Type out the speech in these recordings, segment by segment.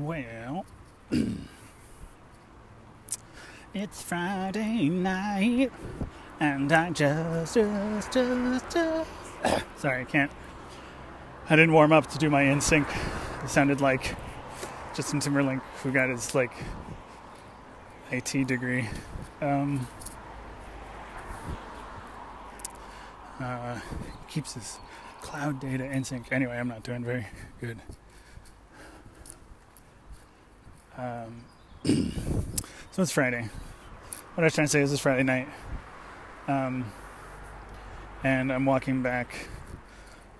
Well, it's Friday night, and I just, just, just, just. Sorry, I can't. I didn't warm up to do my NSYNC. It sounded like Justin Timberlake, who got his like IT degree. Um, uh, keeps his cloud data in sync. Anyway, I'm not doing very good. Um, so it's Friday. What I was trying to say is it's Friday night. Um, and I'm walking back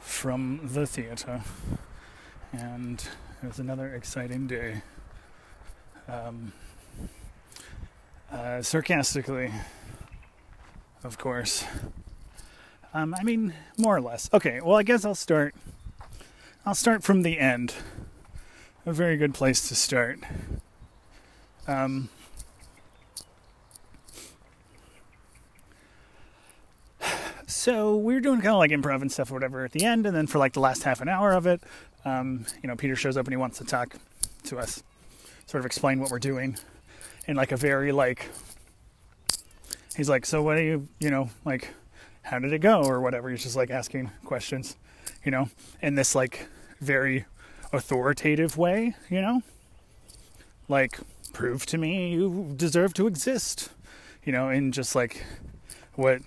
from the theater. And it was another exciting day. Um, uh, sarcastically, of course. Um, I mean, more or less. Okay, well, I guess I'll start. I'll start from the end a very good place to start. Um, so we were doing kind of like improv and stuff or whatever at the end, and then for like the last half an hour of it, um, you know, Peter shows up and he wants to talk to us, sort of explain what we're doing, in like a very like. He's like, so what do you, you know, like, how did it go or whatever? He's just like asking questions, you know, in this like very authoritative way, you know? Like, prove to me you deserve to exist, you know, in just like what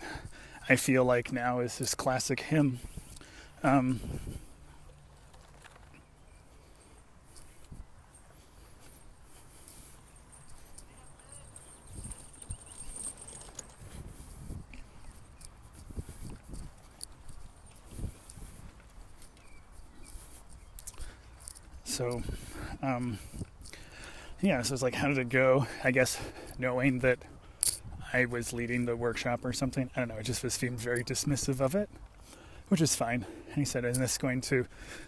I feel like now is this classic him. Um, so um, yeah so it's like how did it go? I guess knowing that i was leading the workshop or something i don't know it just was seemed very dismissive of it which is fine. And he said is this going to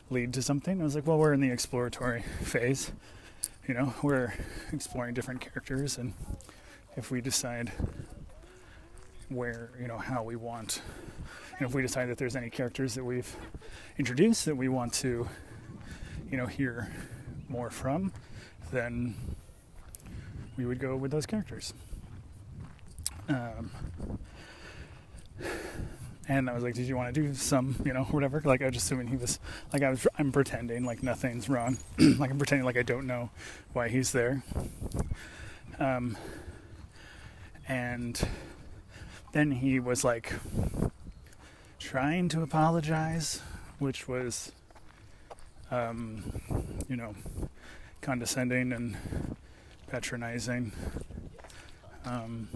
lead to something? I was like well we're in the exploratory phase you know we're exploring different characters and if we decide where you know how we want and if we decide that there's any characters that we've introduced that we want to you know, hear more from, then we would go with those characters. Um, and I was like, "Did you want to do some, you know, whatever?" Like I was assuming he was like I was. I'm pretending like nothing's wrong. like I'm pretending like I don't know why he's there. Um, and then he was like trying to apologize, which was um, you know, condescending and patronizing. Um,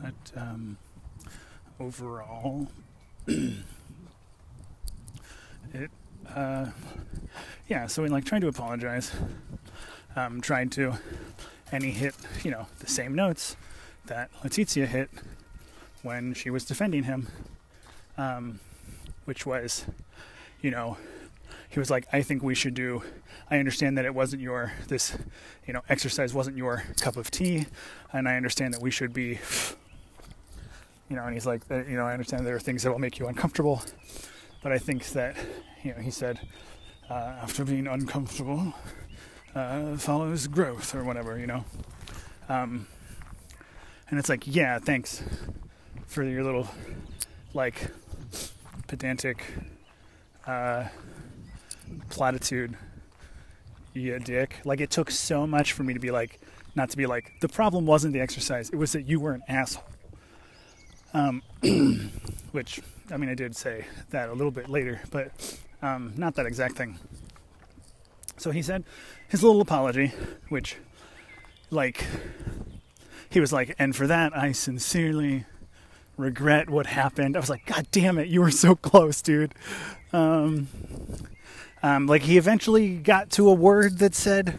but um, overall, it uh, yeah so in like trying to apologize um, trying to and he hit you know the same notes that Letizia hit when she was defending him um, which was you know he was like i think we should do i understand that it wasn't your this you know exercise wasn't your cup of tea and i understand that we should be you know and he's like you know i understand there are things that will make you uncomfortable but I think that, you know, he said, uh, after being uncomfortable uh, follows growth or whatever, you know. Um, and it's like, yeah, thanks for your little, like, pedantic uh, platitude, you dick. Like, it took so much for me to be like, not to be like, the problem wasn't the exercise, it was that you were an asshole. Um, which I mean, I did say that a little bit later, but um, not that exact thing. So he said his little apology, which, like, he was like, and for that, I sincerely regret what happened. I was like, God damn it, you were so close, dude. Um, um, like, he eventually got to a word that said,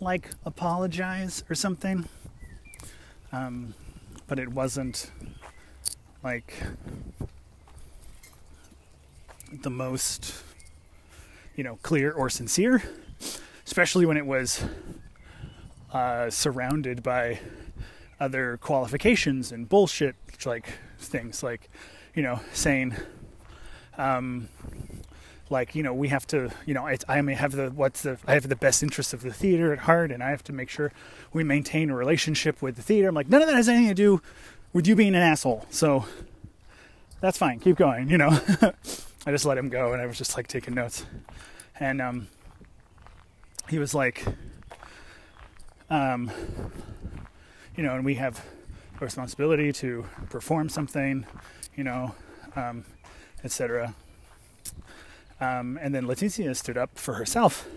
like, apologize or something. Um, but it wasn't like the most, you know, clear or sincere. especially when it was uh, surrounded by other qualifications and bullshit like things like you know saying um, like you know we have to you know I, I may have the what's the I have the best interest of the theater at heart and I have to make sure we maintain a relationship with the theater. I'm like none of that has anything to do with you being an asshole. So that's fine. Keep going. You know, I just let him go and I was just like taking notes, and um, he was like, um, you know, and we have a responsibility to perform something, you know, um, etc. Um, and then Letizia stood up for herself,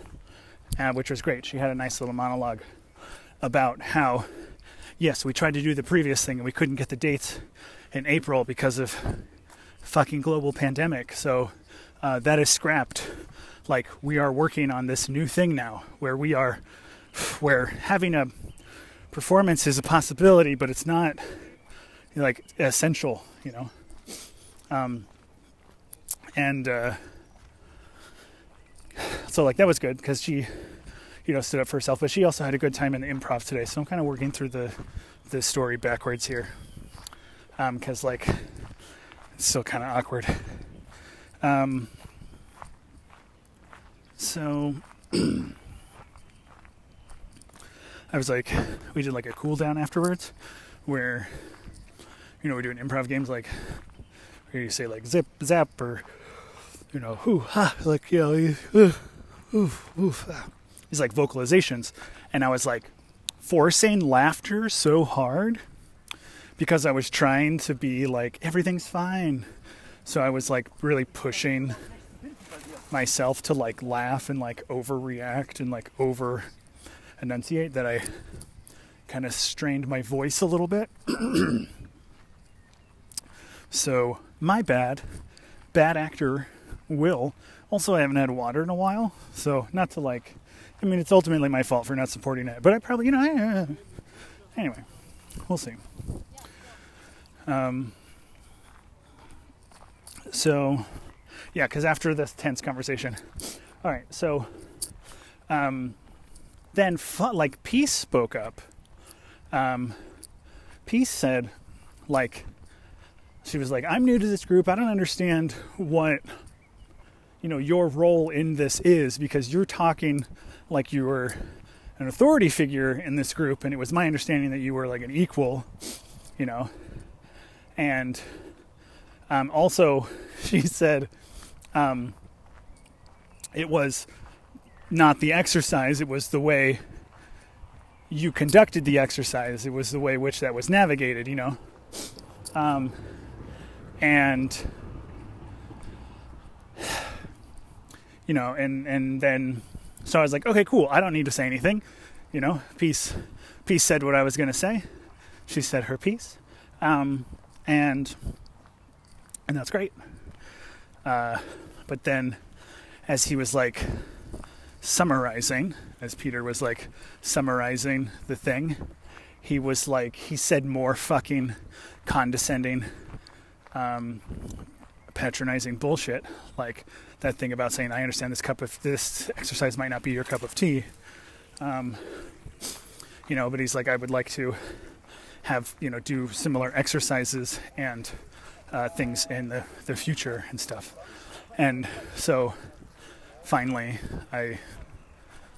uh, which was great. She had a nice little monologue about how, yes, we tried to do the previous thing and we couldn't get the dates in April because of fucking global pandemic. So uh, that is scrapped. Like we are working on this new thing now, where we are, where having a performance is a possibility, but it's not like essential, you know. Um, and uh, so like that was good because she you know stood up for herself but she also had a good time in the improv today so i'm kind of working through the the story backwards here because um, like it's still kind of awkward um, so i was like we did like a cool down afterwards where you know we're doing improv games like where you say like zip zap or you know whoo ha like you know uh, oof, oof. These like vocalizations. And I was like forcing laughter so hard because I was trying to be like, everything's fine. So I was like really pushing myself to like laugh and like overreact and like over enunciate that I kind of strained my voice a little bit. so, my bad. Bad actor Will also, I haven't had water in a while, so not to like. I mean, it's ultimately my fault for not supporting it, but I probably, you know, I, uh, anyway, we'll see. Um. So, yeah, because after this tense conversation, all right. So, um, then like Peace spoke up. Um, Peace said, like, she was like, "I'm new to this group. I don't understand what." you know your role in this is because you're talking like you were an authority figure in this group and it was my understanding that you were like an equal you know and um, also she said um, it was not the exercise it was the way you conducted the exercise it was the way which that was navigated you know um, and you know, and and then so I was like, okay, cool. I don't need to say anything, you know. Peace, peace said what I was going to say. She said her piece, um, and and that's great. Uh, but then, as he was like summarizing, as Peter was like summarizing the thing, he was like he said more fucking condescending, um, patronizing bullshit like that thing about saying, I understand this cup of this exercise might not be your cup of tea. Um, you know, but he's like, I would like to have, you know, do similar exercises and uh, things in the, the future and stuff. And so finally, I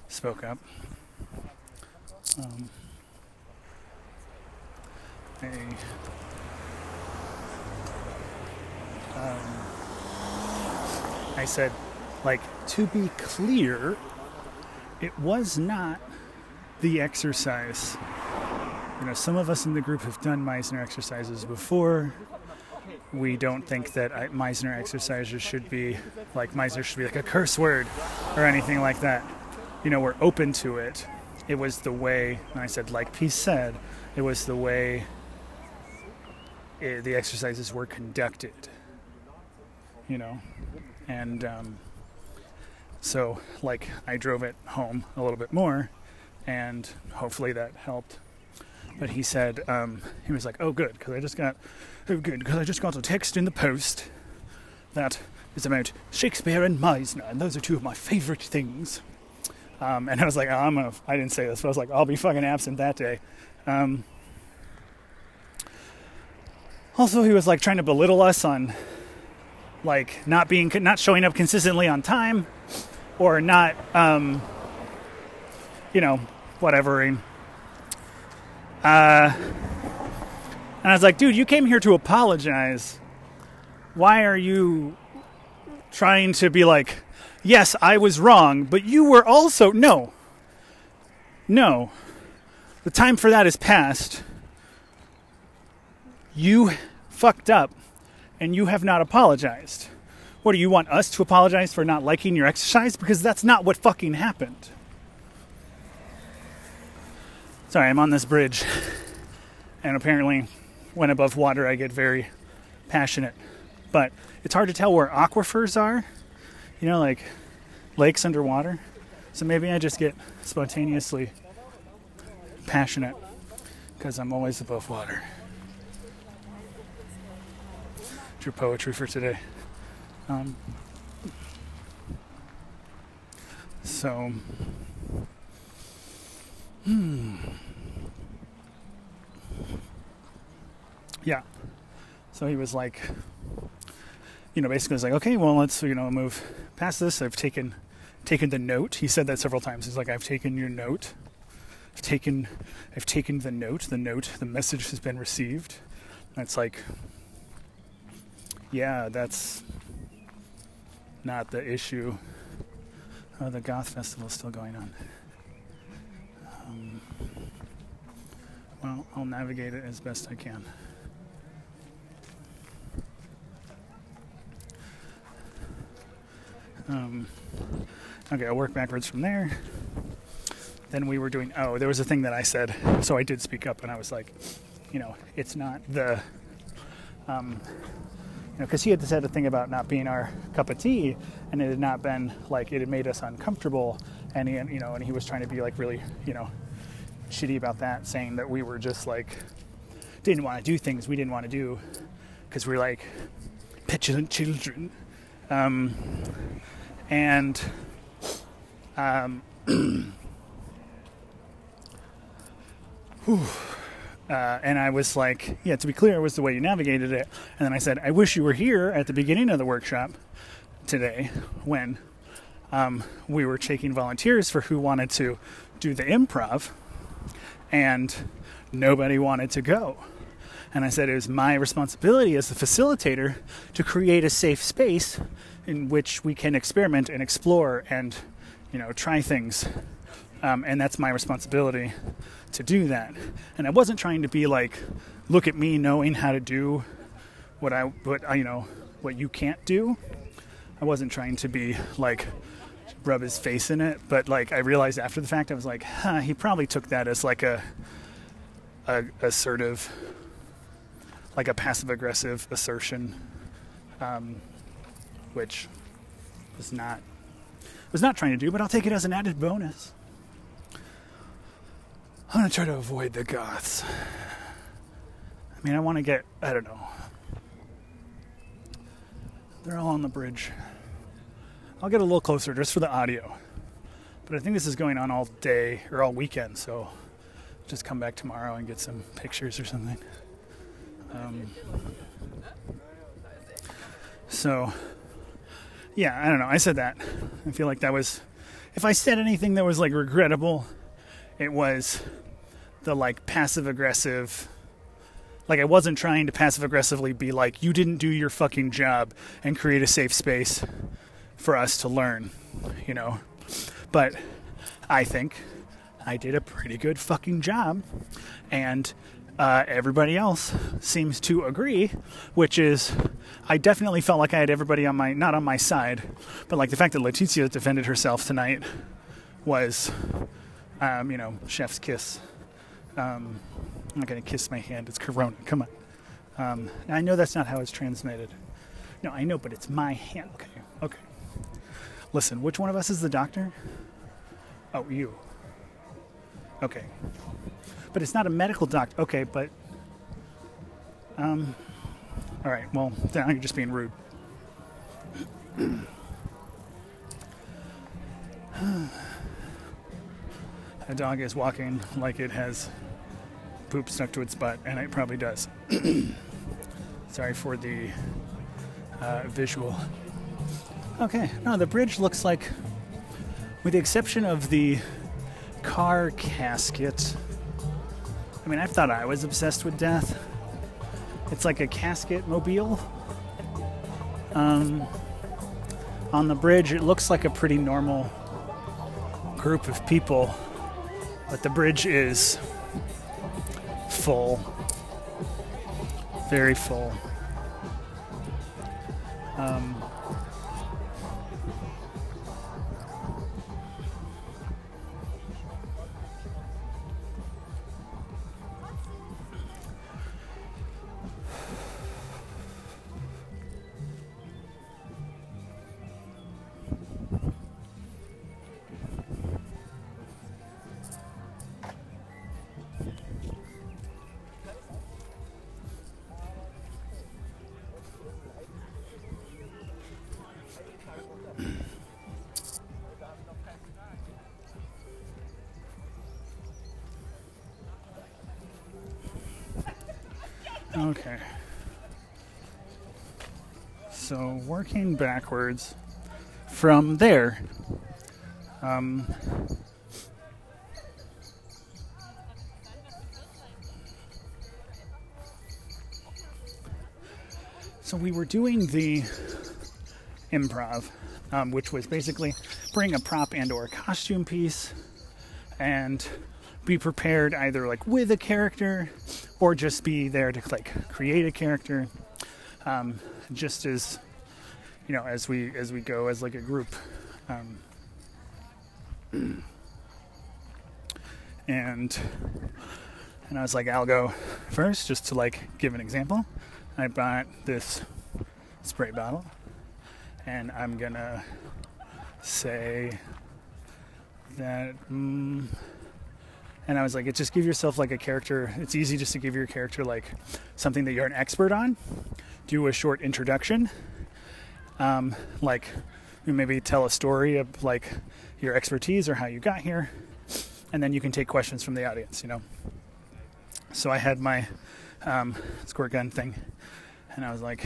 spoke up. Um, I, um, I said, like, to be clear, it was not the exercise. You know, some of us in the group have done Meisner exercises before. We don't think that Meisner exercises should be like Meisner should be like a curse word or anything like that. You know, we're open to it. It was the way, and I said, like Peace said, it was the way it, the exercises were conducted. You know, and um, so like I drove it home a little bit more, and hopefully that helped. But he said um, he was like, "Oh, good, because I just got oh good because I just got a text in the post that is about Shakespeare and Meisner, and those are two of my favorite things." Um, and I was like, oh, I'm gonna. I didn't say this, but I was like, I'll be fucking absent that day. Um, also, he was like trying to belittle us on like not being not showing up consistently on time or not um, you know whatever uh, and i was like dude you came here to apologize why are you trying to be like yes i was wrong but you were also no no the time for that is past you fucked up and you have not apologized. What do you want us to apologize for not liking your exercise? Because that's not what fucking happened. Sorry, I'm on this bridge, and apparently, when above water, I get very passionate. But it's hard to tell where aquifers are, you know, like lakes underwater. So maybe I just get spontaneously passionate because I'm always above water. your poetry for today. Um, so, hmm. Yeah. So he was like, you know, basically was like, okay, well, let's, you know, move past this. I've taken, taken the note. He said that several times. He's like, I've taken your note. I've taken, I've taken the note. The note, the message has been received. And it's like, yeah, that's not the issue. Oh, the Goth Festival is still going on. Well, I'll navigate it as best I can. Um, okay, I'll work backwards from there. Then we were doing, oh, there was a thing that I said, so I did speak up and I was like, you know, it's not the, um, you know, because he had said a thing about not being our cup of tea, and it had not been like it had made us uncomfortable, and he, you know, and he was trying to be like really, you know, shitty about that, saying that we were just like didn't want to do things we didn't want to do because we're like petulant children, um, and um, uh, and I was like, yeah, to be clear, it was the way you navigated it. And then I said, I wish you were here at the beginning of the workshop today when um, we were taking volunteers for who wanted to do the improv, and nobody wanted to go. And I said it was my responsibility as the facilitator to create a safe space in which we can experiment and explore and, you know, try things. Um, and that's my responsibility to do that. And I wasn't trying to be like, look at me knowing how to do what I, what I, you know, what you can't do. I wasn't trying to be like rub his face in it, but like I realized after the fact, I was like, huh, he probably took that as like a, a assertive, like a passive aggressive assertion, um, which was not was not trying to do, but I'll take it as an added bonus. I'm gonna try to avoid the Goths. I mean, I want to get, I don't know. They're all on the bridge. I'll get a little closer just for the audio. But I think this is going on all day or all weekend, so just come back tomorrow and get some pictures or something. Um, so, yeah, I don't know. I said that. I feel like that was, if I said anything that was like regrettable, it was the like passive aggressive like I wasn't trying to passive aggressively be like you didn't do your fucking job and create a safe space for us to learn, you know. But I think I did a pretty good fucking job and uh, everybody else seems to agree, which is I definitely felt like I had everybody on my not on my side, but like the fact that Letizia defended herself tonight was um, you know, chef's kiss. Um, I'm not to kiss my hand. It's Corona. Come on. Um, I know that's not how it's transmitted. No, I know, but it's my hand. Okay. Listen, which one of us is the doctor? Oh, you. Okay. But it's not a medical doctor. Okay, but. Um. All right. Well, then I'm just being rude. a dog is walking like it has poop stuck to its butt, and it probably does. Sorry for the uh, visual. Okay, no, the bridge looks like, with the exception of the car casket. I mean, I thought I was obsessed with death. It's like a casket mobile. Um, on the bridge, it looks like a pretty normal group of people, but the bridge is full, very full. Um, working backwards from there. Um, so we were doing the improv, um, which was basically bring a prop and or costume piece and be prepared either like with a character or just be there to like create a character um, just as you know as we as we go as like a group um, and and I was like I'll go first just to like give an example I bought this spray bottle and I'm gonna say that mm, and I was like, it just give yourself like a character. It's easy just to give your character like something that you're an expert on. Do a short introduction, um, like maybe tell a story of like your expertise or how you got here, and then you can take questions from the audience. You know. So I had my um, squirt gun thing, and I was like,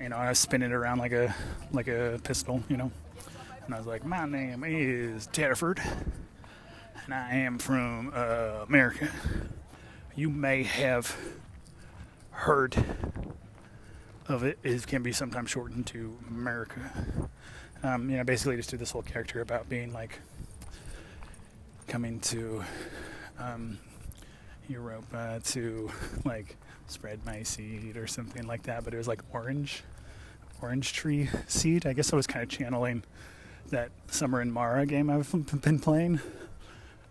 you know, I was spinning it around like a like a pistol, you know, and I was like, my name is Terford and I am from uh, America. You may have heard of it. It can be sometimes shortened to America. Um, you know, basically just do this whole character about being like coming to um, Europe uh, to like spread my seed or something like that. But it was like orange, orange tree seed. I guess I was kind of channeling that Summer in Mara game I've been playing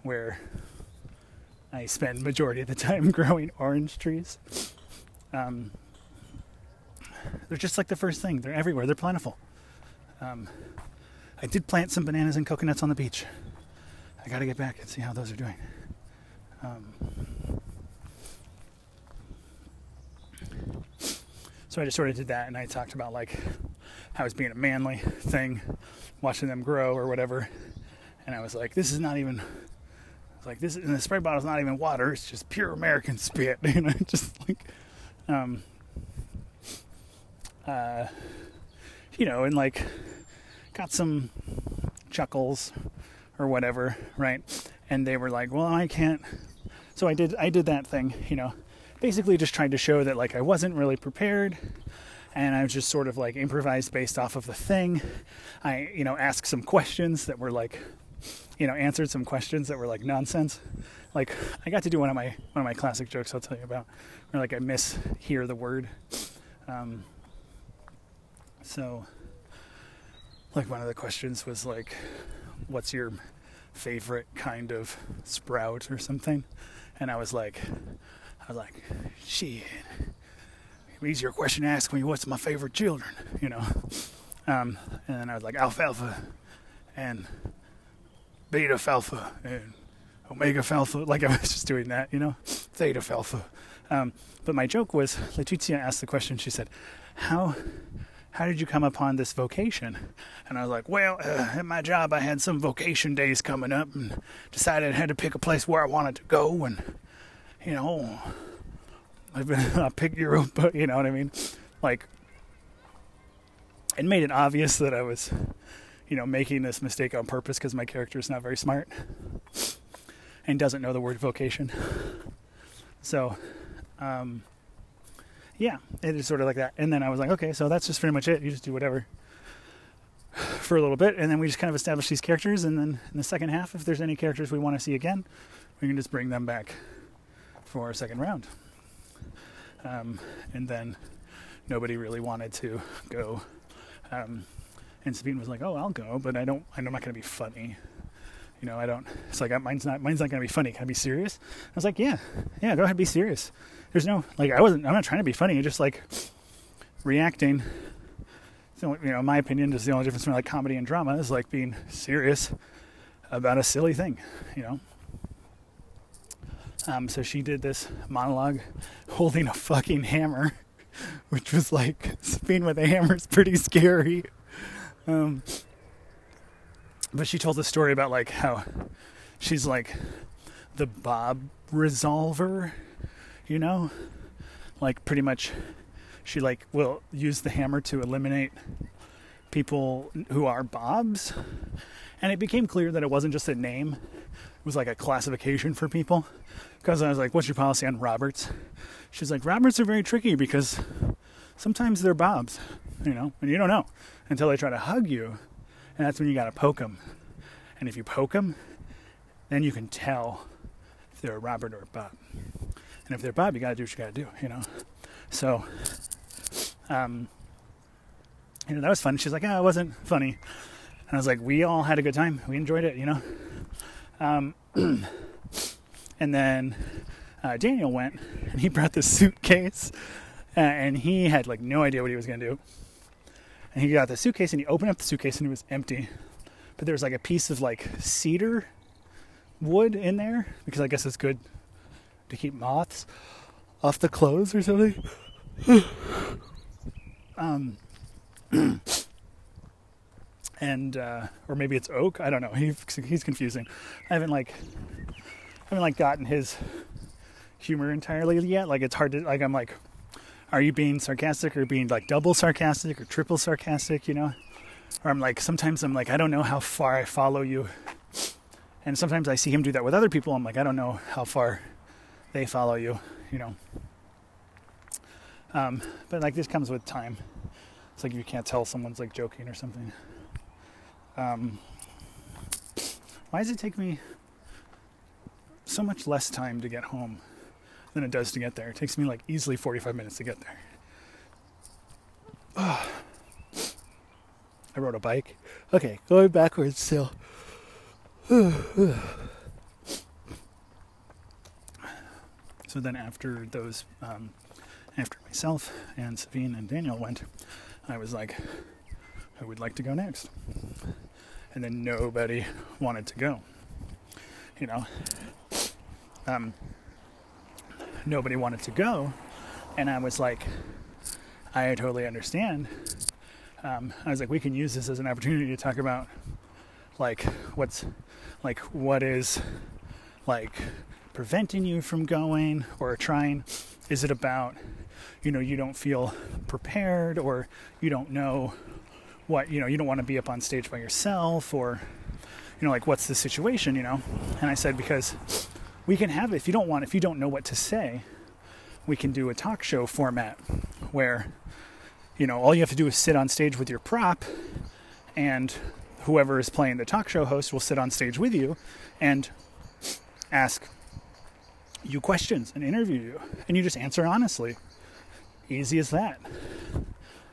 where I spend majority of the time growing orange trees. Um, they're just like the first thing. They're everywhere. They're plentiful. Um, I did plant some bananas and coconuts on the beach. I got to get back and see how those are doing. Um, so I just sort of did that, and I talked about like how it's being a manly thing, watching them grow or whatever. And I was like, this is not even like this, and the spray bottle's not even water; it's just pure American spit. You know, just like, um, uh, you know, and like got some chuckles or whatever, right? And they were like, "Well, I can't." So I did. I did that thing, you know, basically just trying to show that like I wasn't really prepared and I was just sort of like improvised based off of the thing. I, you know, asked some questions that were like you know, answered some questions that were like nonsense. Like I got to do one of my one of my classic jokes I'll tell you about, where like I mishear the word. Um, so, like one of the questions was like, "What's your favorite kind of sprout or something?" And I was like, I was like, "Shit." Easier question to ask me, "What's my favorite children?" You know. Um, and then I was like, "Alfalfa," and beta falfa and omega falfa. Like I was just doing that, you know, theta falfa. Um, but my joke was, Letizia asked the question. She said, "How, how did you come upon this vocation? And I was like, well, uh, at my job, I had some vocation days coming up and decided I had to pick a place where I wanted to go. And, you know, I picked own, you know what I mean? Like, it made it obvious that I was, you know, making this mistake on purpose because my character is not very smart and doesn't know the word vocation. So, um, yeah, it is sort of like that. And then I was like, okay, so that's just pretty much it. You just do whatever for a little bit, and then we just kind of establish these characters. And then in the second half, if there's any characters we want to see again, we can just bring them back for a second round. Um, and then nobody really wanted to go. Um, and Sabine was like, "Oh, I'll go, but I don't. I'm not going to be funny. You know, I don't. It's like mine's not. Mine's not going to be funny. Can I be serious?" I was like, "Yeah, yeah. Go ahead, be serious." There's no like I wasn't I'm not trying to be funny, I just like reacting. So you know, in my opinion, is the only difference between like comedy and drama is like being serious about a silly thing, you know. Um, so she did this monologue holding a fucking hammer, which was like being with a hammer is pretty scary. Um, but she told the story about like how she's like the Bob resolver you know? Like pretty much she like will use the hammer to eliminate people who are Bobs. And it became clear that it wasn't just a name, it was like a classification for people. Because I was like, What's your policy on Roberts? She's like, Roberts are very tricky because sometimes they're Bobs, you know, and you don't know until they try to hug you. And that's when you gotta poke them. And if you poke them, then you can tell if they're a Robert or a Bob. And if they're Bob, you got to do what you got to do, you know. So, um, you know, that was fun. She's like, "Oh, it wasn't funny," and I was like, "We all had a good time. We enjoyed it, you know." Um, and then uh, Daniel went, and he brought the suitcase, uh, and he had like no idea what he was gonna do. And he got the suitcase, and he opened up the suitcase, and it was empty. But there was like a piece of like cedar wood in there because I guess it's good to keep moths off the clothes or something. um, and uh, or maybe it's oak. I don't know. He, he's confusing. I haven't like I haven't like gotten his humor entirely yet. Like it's hard to like I'm like, are you being sarcastic or being like double sarcastic or triple sarcastic? You know, or I'm like sometimes I'm like I don't know how far I follow you. And sometimes I see him do that with other people. I'm like, I don't know how far they follow you, you know. Um, but like this comes with time. It's like you can't tell someone's like joking or something. Um, why does it take me so much less time to get home than it does to get there? It takes me like easily 45 minutes to get there. I rode a bike. Okay, going backwards still. So then after those, um, after myself and Sabine and Daniel went, I was like, who would like to go next? And then nobody wanted to go. You know, um, nobody wanted to go, and I was like, I totally understand. Um, I was like, we can use this as an opportunity to talk about like what's like what is like preventing you from going or trying? Is it about, you know, you don't feel prepared or you don't know what, you know, you don't want to be up on stage by yourself or, you know, like what's the situation, you know? And I said, because we can have, if you don't want, if you don't know what to say, we can do a talk show format where, you know, all you have to do is sit on stage with your prop and whoever is playing the talk show host will sit on stage with you and ask you questions and interview you, and you just answer honestly. Easy as that,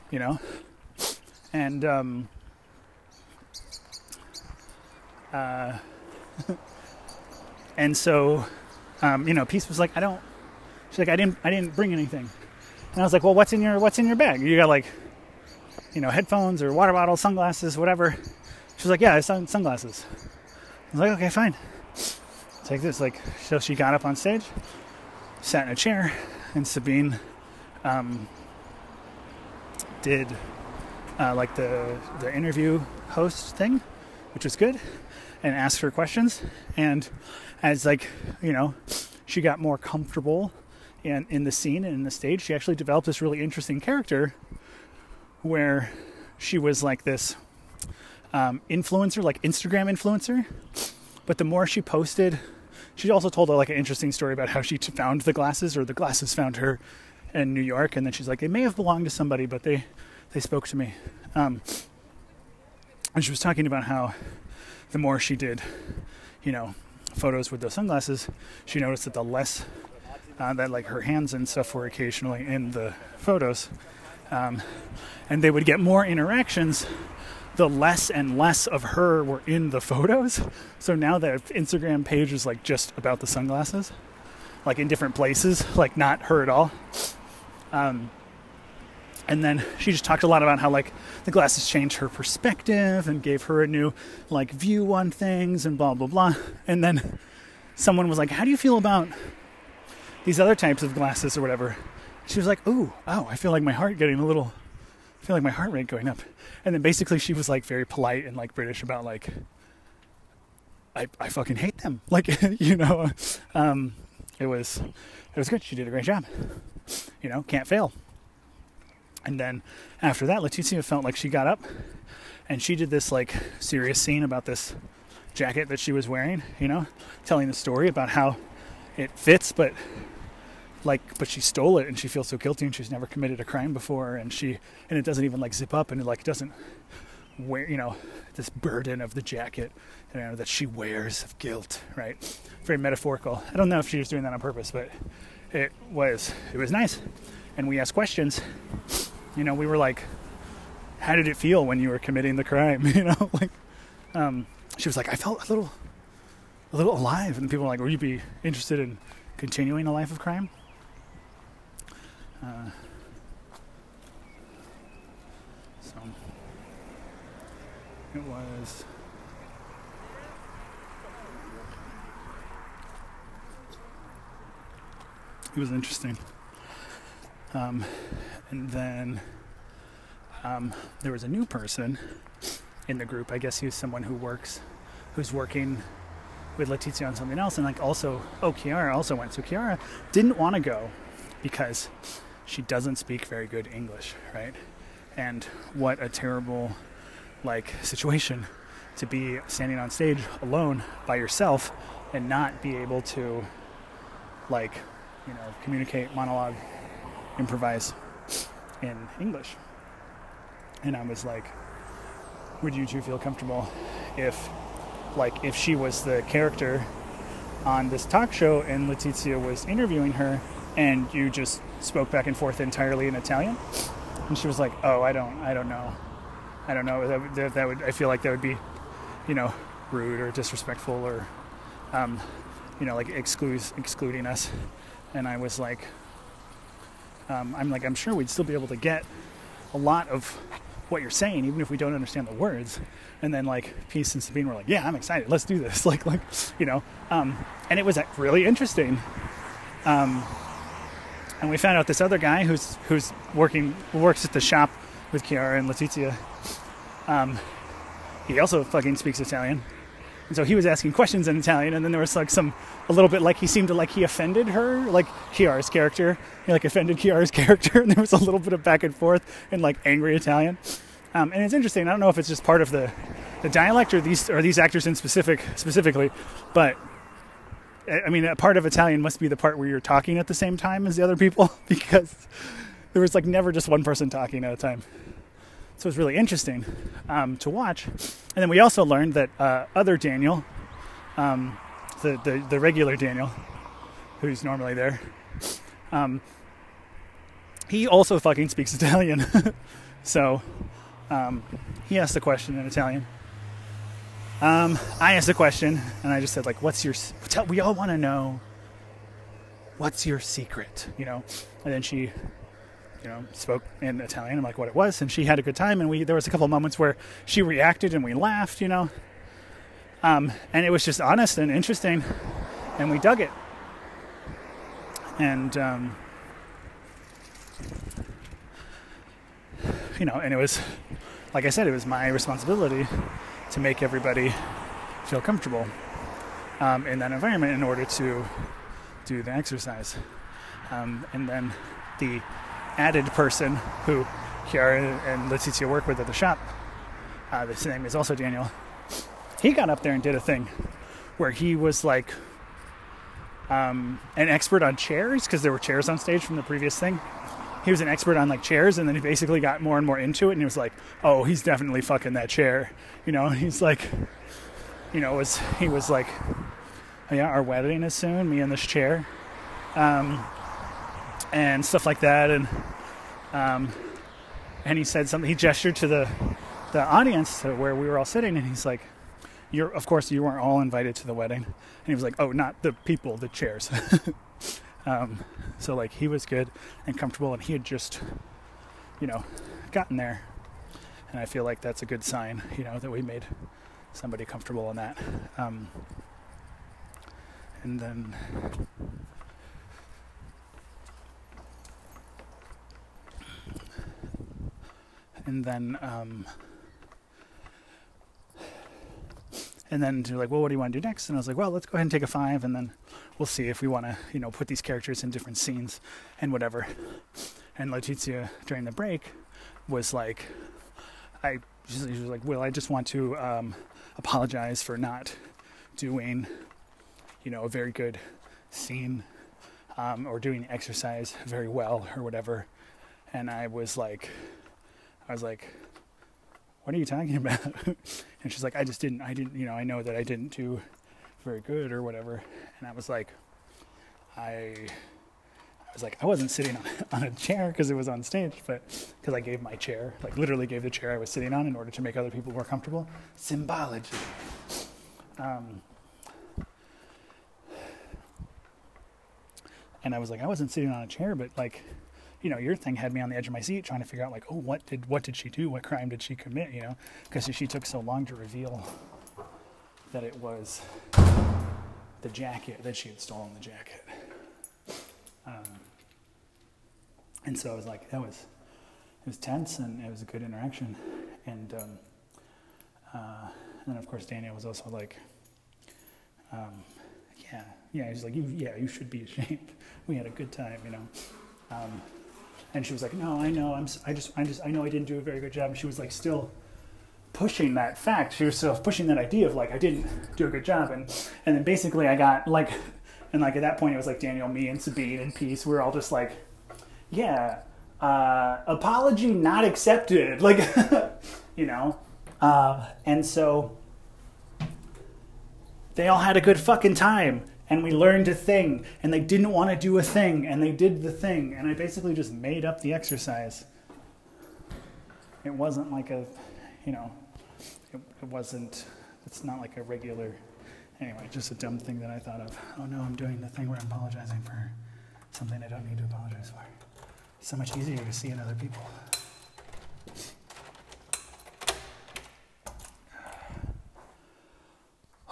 you know. And um, uh, and so, um, you know, Peace was like, I don't. She's like, I didn't, I didn't bring anything. And I was like, Well, what's in your, what's in your bag? You got like, you know, headphones or water bottle, sunglasses, whatever. she was like, Yeah, sun- sunglasses. I was like, Okay, fine take this. Like, so she got up on stage, sat in a chair, and Sabine um, did uh, like the the interview host thing, which was good, and asked her questions. And as like you know, she got more comfortable in in the scene and in the stage, she actually developed this really interesting character where she was like this um, influencer, like Instagram influencer. But the more she posted, she also told like an interesting story about how she found the glasses, or the glasses found her in New York, and then she's like, they may have belonged to somebody, but they they spoke to me. Um, and she was talking about how the more she did, you know, photos with those sunglasses, she noticed that the less uh, that like her hands and stuff were occasionally in the photos, um, and they would get more interactions the less and less of her were in the photos. So now the Instagram page is like just about the sunglasses, like in different places, like not her at all. Um, and then she just talked a lot about how like the glasses changed her perspective and gave her a new like view on things and blah blah blah. And then someone was like, "How do you feel about these other types of glasses or whatever?" She was like, "Ooh, oh, I feel like my heart getting a little, I feel like my heart rate going up." And then basically she was like very polite and like British about like, I I fucking hate them, like you know, um, it was it was good. She did a great job. You know, can't fail. And then after that, Letizia felt like she got up and she did this like serious scene about this jacket that she was wearing, you know, telling the story about how it fits, but like, but she stole it and she feels so guilty and she's never committed a crime before and she, and it doesn't even like zip up and it like doesn't wear, you know, this burden of the jacket, you know, that she wears of guilt, right? Very metaphorical. I don't know if she was doing that on purpose, but it was, it was nice. And we asked questions you know, we were like, how did it feel when you were committing the crime? You know, like, um, she was like, I felt a little, a little alive. And people were like, would you be interested in continuing a life of crime? Uh, so it was. It was interesting. Um, and then um, there was a new person in the group. I guess he was someone who works, who's working with Letizia on something else. And like also, oh, Chiara also went. So Chiara didn't want to go because she doesn't speak very good English, right? And what a terrible like situation to be standing on stage alone by yourself and not be able to like you know communicate monologue improvise in English. And I was like, would you two feel comfortable if, like, if she was the character on this talk show and Letizia was interviewing her and you just spoke back and forth entirely in Italian? And she was like, oh, I don't, I don't know. I don't know. That, that, that would, I feel like that would be, you know, rude or disrespectful or, um, you know, like excludes, excluding us. And I was like, um, I'm like, I'm sure we'd still be able to get a lot of what you're saying, even if we don't understand the words. And then like Peace and Sabine were like, yeah, I'm excited. Let's do this. Like, like, you know, um, and it was really interesting. Um, and we found out this other guy who's who's working works at the shop with Chiara and Letizia. Um, he also fucking speaks Italian. And so he was asking questions in Italian, and then there was like some, a little bit like he seemed to like he offended her, like Chiara's character. He like offended Chiara's character, and there was a little bit of back and forth in like angry Italian. Um, and it's interesting. I don't know if it's just part of the, the dialect or these or these actors in specific specifically, but I mean, a part of Italian must be the part where you're talking at the same time as the other people because there was like never just one person talking at a time. So it was really interesting um, to watch. And then we also learned that uh, other Daniel, um, the, the, the regular Daniel, who's normally there, um, he also fucking speaks Italian. so um, he asked the question in Italian. Um, I asked a question, and I just said, like, "What's your? we all want to know. What's your secret? You know?" And then she you know, spoke in Italian and like what it was, and she had a good time. And we there was a couple moments where she reacted and we laughed, you know, um, and it was just honest and interesting, and we dug it. And um, you know, and it was like I said, it was my responsibility to make everybody feel comfortable um, in that environment in order to do the exercise. Um, and then the added person who Chiara and Letizia work with at the shop, uh, his name is also Daniel. He got up there and did a thing where he was like um, an expert on chairs because there were chairs on stage from the previous thing. He was an expert on like chairs, and then he basically got more and more into it, and he was like, "Oh, he's definitely fucking that chair," you know. He's like, you know, was he was like, oh, "Yeah, our wedding is soon, me in this chair," um, and stuff like that, and um, and he said something. He gestured to the the audience to where we were all sitting, and he's like, "You're of course you weren't all invited to the wedding." And he was like, "Oh, not the people, the chairs." um, so like he was good and comfortable, and he had just, you know, gotten there, and I feel like that's a good sign, you know, that we made somebody comfortable in that. Um, and then and then um, and then they're like, well, what do you want to do next? And I was like, well, let's go ahead and take a five, and then we'll see if we want to, you know, put these characters in different scenes and whatever. And Letizia during the break was like, I she was like, well, I just want to um, apologize for not doing, you know, a very good scene um, or doing exercise very well or whatever. And I was like, I was like, what are you talking about? and she's like, I just didn't, I didn't, you know, I know that I didn't do very good or whatever. And I was like, I, I was like, I wasn't sitting on, on a chair because it was on stage, but because I gave my chair, like literally gave the chair I was sitting on in order to make other people more comfortable. Symbology. Um, and I was like, I wasn't sitting on a chair, but like, you know, your thing had me on the edge of my seat trying to figure out like, oh, what did what did she do? What crime did she commit? You know, because she took so long to reveal that it was the jacket that she had stolen the jacket. Um, and so I was like, that was it was tense and it was a good interaction. And um, uh, and of course Daniel was also like, um, yeah, yeah. He's like, you, yeah, you should be ashamed. We had a good time, you know. Um, and she was like, "No, I know. I'm. I just. I just. I know I didn't do a very good job." And she was like, still pushing that fact. She was still pushing that idea of like I didn't do a good job. And and then basically I got like, and like at that point it was like Daniel, me, and Sabine and Peace. We're all just like, yeah, uh, apology not accepted. Like, you know. Uh, and so they all had a good fucking time and we learned a thing and they didn't want to do a thing and they did the thing and i basically just made up the exercise. It wasn't like a you know it, it wasn't it's not like a regular anyway just a dumb thing that i thought of. Oh no i'm doing the thing where i'm apologizing for something i don't need to apologize for. So much easier to see in other people.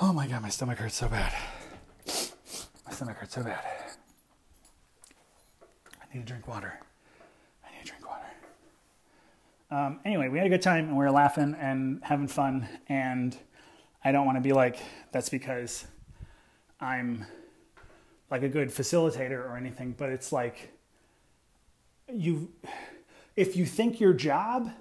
Oh my god my stomach hurts so bad stomach hurts so bad. I need to drink water. I need to drink water. Um, anyway, we had a good time and we were laughing and having fun. And I don't want to be like, that's because I'm like a good facilitator or anything, but it's like you, if you think your job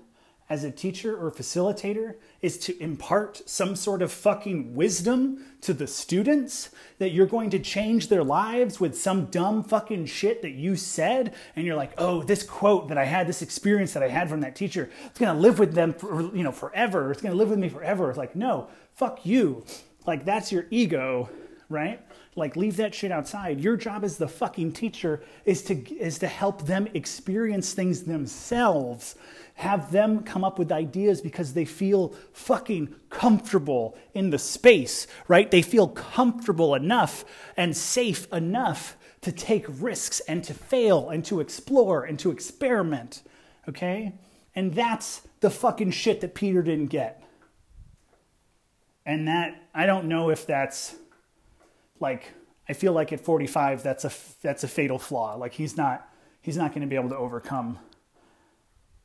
as a teacher or facilitator is to impart some sort of fucking wisdom to the students that you're going to change their lives with some dumb fucking shit that you said and you're like oh this quote that i had this experience that i had from that teacher it's going to live with them for you know forever. It's going to live with me forever. It's like no fuck you. Like that's your ego right? Like leave that shit outside. Your job as the fucking teacher is to is to help them experience things themselves have them come up with ideas because they feel fucking comfortable in the space, right? They feel comfortable enough and safe enough to take risks and to fail and to explore and to experiment, okay? And that's the fucking shit that Peter didn't get. And that, I don't know if that's like, I feel like at 45, that's a, that's a fatal flaw. Like he's not, he's not going to be able to overcome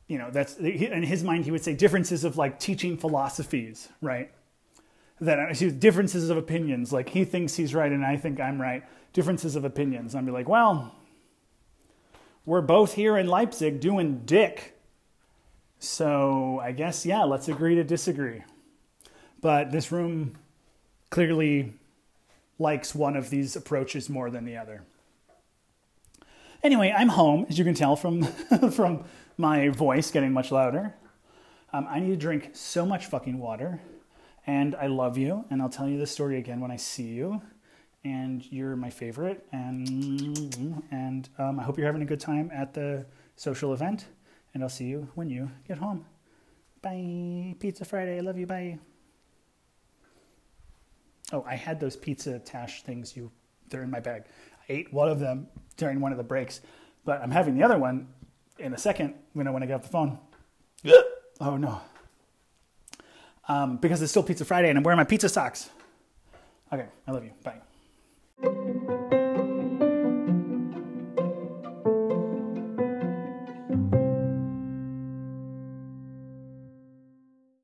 you know, that's in his mind, he would say differences of like teaching philosophies, right? That uh, differences of opinions. Like he thinks he's right and I think I'm right. Differences of opinions. I'd be like, well, we're both here in Leipzig doing dick. So I guess, yeah, let's agree to disagree. But this room clearly likes one of these approaches more than the other. Anyway, I'm home, as you can tell from, from my voice getting much louder. Um, I need to drink so much fucking water. And I love you. And I'll tell you the story again when I see you. And you're my favorite. And, and um, I hope you're having a good time at the social event. And I'll see you when you get home. Bye. Pizza Friday. I love you. Bye. Oh, I had those pizza tash things. You, they're in my bag. Ate one of them during one of the breaks, but I'm having the other one in a second when I when I get off the phone. oh no. Um, because it's still Pizza Friday and I'm wearing my pizza socks. Okay, I love you. Bye.